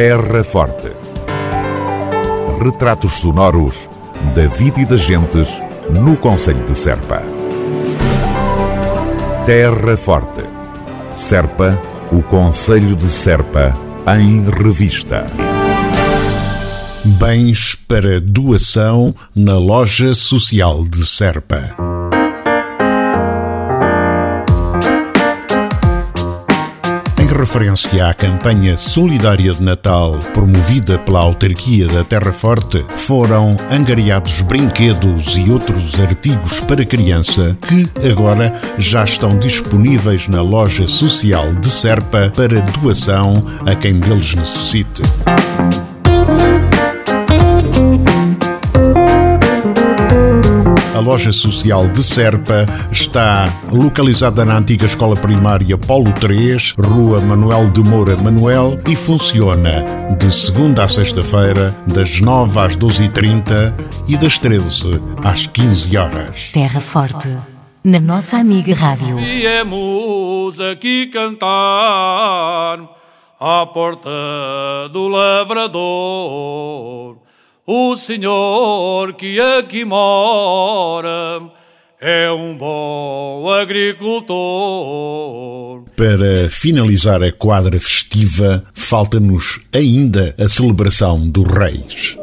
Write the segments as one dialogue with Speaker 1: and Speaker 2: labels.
Speaker 1: Terra Forte. Retratos sonoros da vida e das gentes no Conselho de Serpa. Terra Forte. Serpa, o Conselho de Serpa, em revista.
Speaker 2: Bens para doação na Loja Social de Serpa. Referência à campanha solidária de Natal promovida pela autarquia da Terra Forte, foram angariados brinquedos e outros artigos para criança que agora já estão disponíveis na loja social de Serpa para doação a quem deles necessite. A loja social de Serpa está localizada na antiga escola primária Polo 3, Rua Manuel de Moura Manuel e funciona de segunda a sexta-feira, das 9 às 12h30 e das 13 às 15 horas.
Speaker 3: Terra Forte, na nossa amiga Rádio.
Speaker 4: Viemos aqui cantar à porta do lavrador. O senhor que aqui mora é um bom agricultor.
Speaker 2: Para finalizar a quadra festiva, falta-nos ainda a celebração dos Reis.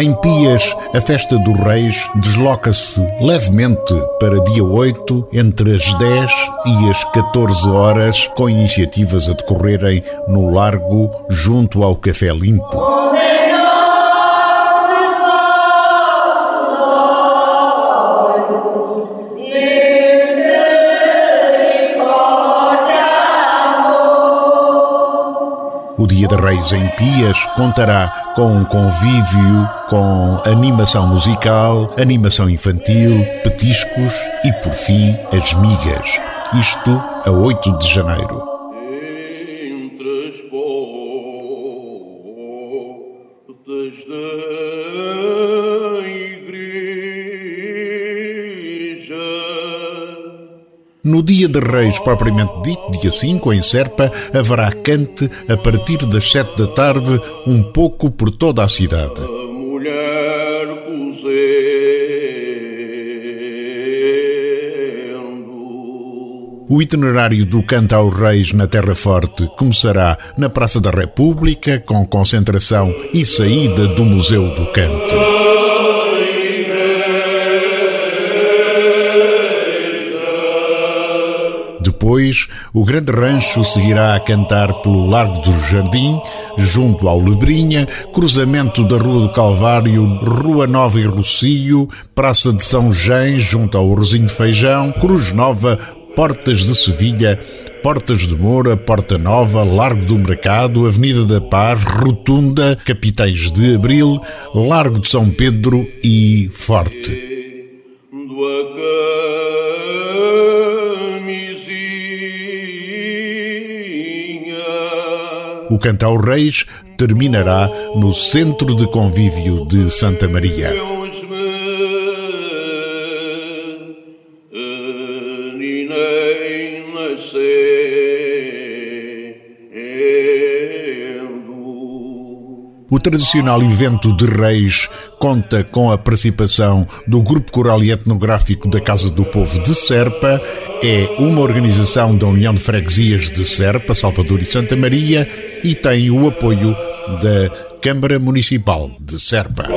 Speaker 2: Em Pias, a festa dos Reis desloca-se levemente para dia 8, entre as 10 e as 14 horas, com iniciativas a decorrerem no Largo, junto ao Café Limpo. Dia de Reis em Pias contará com um convívio com animação musical, animação infantil, petiscos e, por fim, as migas. Isto a 8 de janeiro. No Dia de Reis, propriamente dito, dia 5, em Serpa, haverá cante a partir das 7 da tarde, um pouco por toda a cidade.
Speaker 4: A mulher cozendo.
Speaker 2: O itinerário do Canto aos Reis na Terra Forte começará na Praça da República, com concentração e saída do Museu do Cante. Depois, o grande rancho seguirá a cantar pelo Largo do Jardim, junto ao Lebrinha, cruzamento da Rua do Calvário, Rua Nova e Rocio, Praça de São Jean, junto ao Rosinho Feijão, Cruz Nova, Portas de Sevilha, Portas de Moura, Porta Nova, Largo do Mercado, Avenida da Paz, Rotunda, Capitães de Abril, Largo de São Pedro e Forte. O Canto aos Reis terminará no Centro de Convívio de Santa Maria. O tradicional evento de Reis conta com a participação do Grupo Coral e Etnográfico da Casa do Povo de Serpa, é uma organização da União de Freguesias de Serpa, Salvador e Santa Maria e tem o apoio da Câmara Municipal de Serpa.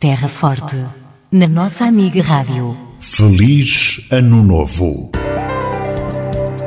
Speaker 3: Terra Forte, na nossa amiga Rádio.
Speaker 2: Feliz Ano Novo.